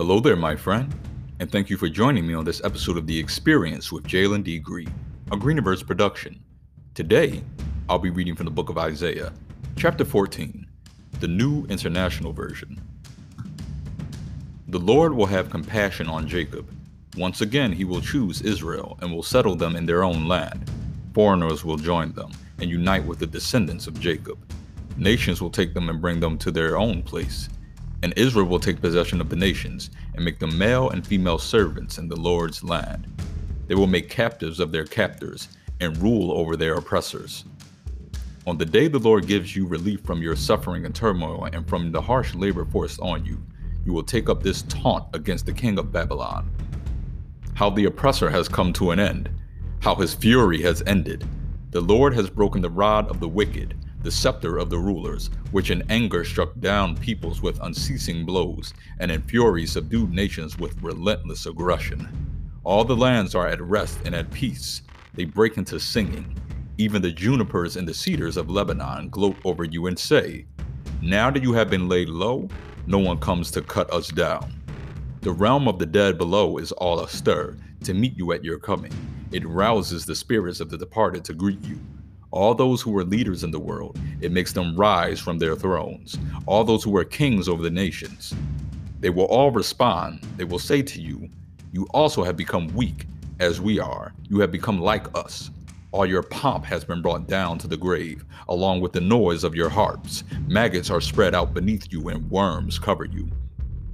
Hello there, my friend, and thank you for joining me on this episode of The Experience with Jalen D. Green, a Greeniverse production. Today, I'll be reading from the book of Isaiah, chapter 14, the New International Version. The Lord will have compassion on Jacob. Once again, he will choose Israel and will settle them in their own land. Foreigners will join them and unite with the descendants of Jacob. Nations will take them and bring them to their own place. And Israel will take possession of the nations and make them male and female servants in the Lord's land. They will make captives of their captors and rule over their oppressors. On the day the Lord gives you relief from your suffering and turmoil and from the harsh labor forced on you, you will take up this taunt against the king of Babylon. How the oppressor has come to an end, how his fury has ended. The Lord has broken the rod of the wicked the scepter of the rulers, which in anger struck down peoples with unceasing blows, and in fury subdued nations with relentless aggression. All the lands are at rest and at peace. They break into singing. Even the junipers and the cedars of Lebanon gloat over you and say, Now that you have been laid low, no one comes to cut us down. The realm of the dead below is all astir to meet you at your coming. It rouses the spirits of the departed to greet you all those who were leaders in the world, it makes them rise from their thrones. All those who were kings over the nations. They will all respond. They will say to you, You also have become weak, as we are. You have become like us. All your pomp has been brought down to the grave, along with the noise of your harps. Maggots are spread out beneath you, and worms cover you.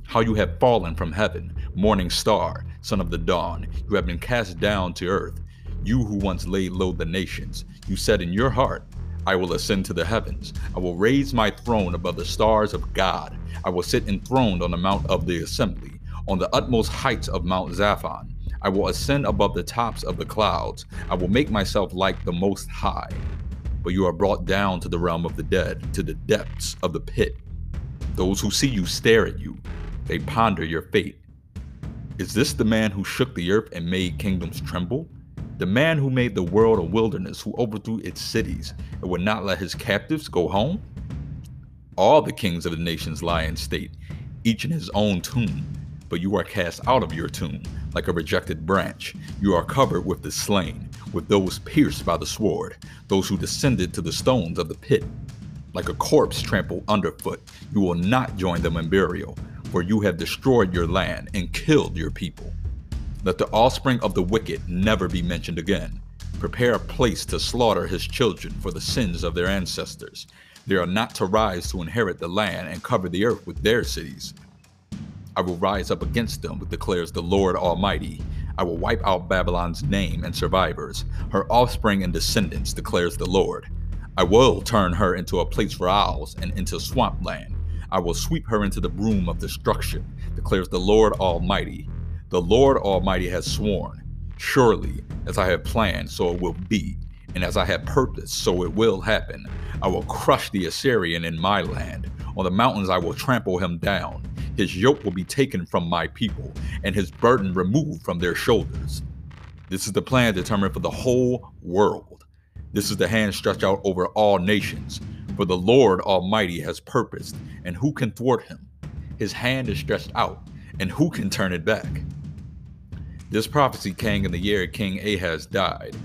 How you have fallen from heaven, morning star, son of the dawn. You have been cast down to earth. You who once laid low the nations, you said in your heart, I will ascend to the heavens. I will raise my throne above the stars of God. I will sit enthroned on the mount of the assembly, on the utmost heights of Mount Zaphon. I will ascend above the tops of the clouds. I will make myself like the Most High. But you are brought down to the realm of the dead, to the depths of the pit. Those who see you stare at you. They ponder your fate. Is this the man who shook the earth and made kingdoms tremble? The man who made the world a wilderness, who overthrew its cities and would not let his captives go home? All the kings of the nations lie in state, each in his own tomb, but you are cast out of your tomb like a rejected branch. You are covered with the slain, with those pierced by the sword, those who descended to the stones of the pit. Like a corpse trampled underfoot, you will not join them in burial, for you have destroyed your land and killed your people. Let the offspring of the wicked never be mentioned again. Prepare a place to slaughter his children for the sins of their ancestors. They are not to rise to inherit the land and cover the earth with their cities. I will rise up against them, declares the Lord Almighty. I will wipe out Babylon's name and survivors, her offspring and descendants, declares the Lord. I will turn her into a place for owls and into swampland. I will sweep her into the broom of destruction, declares the Lord Almighty. The Lord Almighty has sworn, Surely, as I have planned, so it will be, and as I have purposed, so it will happen. I will crush the Assyrian in my land. On the mountains I will trample him down. His yoke will be taken from my people, and his burden removed from their shoulders. This is the plan determined for the whole world. This is the hand stretched out over all nations. For the Lord Almighty has purposed, and who can thwart him? His hand is stretched out, and who can turn it back? This prophecy came in the year King Ahaz died.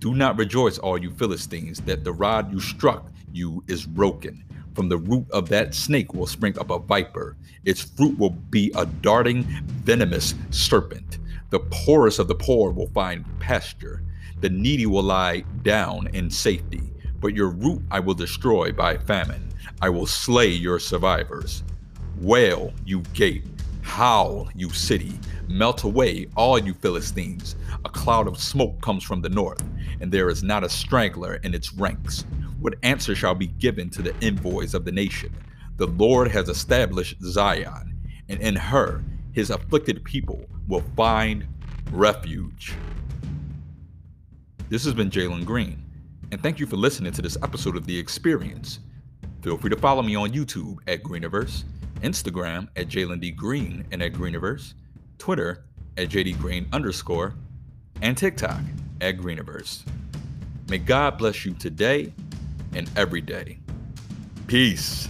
Do not rejoice, all you Philistines, that the rod you struck you is broken. From the root of that snake will spring up a viper. Its fruit will be a darting, venomous serpent. The poorest of the poor will find pasture. The needy will lie down in safety. But your root I will destroy by famine. I will slay your survivors. Wail, you gate. Howl, you city. Melt away, all you Philistines. A cloud of smoke comes from the north, and there is not a strangler in its ranks. What answer shall be given to the envoys of the nation? The Lord has established Zion, and in her his afflicted people will find refuge. This has been Jalen Green, and thank you for listening to this episode of The Experience. Feel free to follow me on YouTube at Greeniverse, Instagram at Jalen D. Green and at Greeniverse, Twitter at JD Green underscore, and TikTok at Greeniverse. May God bless you today and every day. Peace.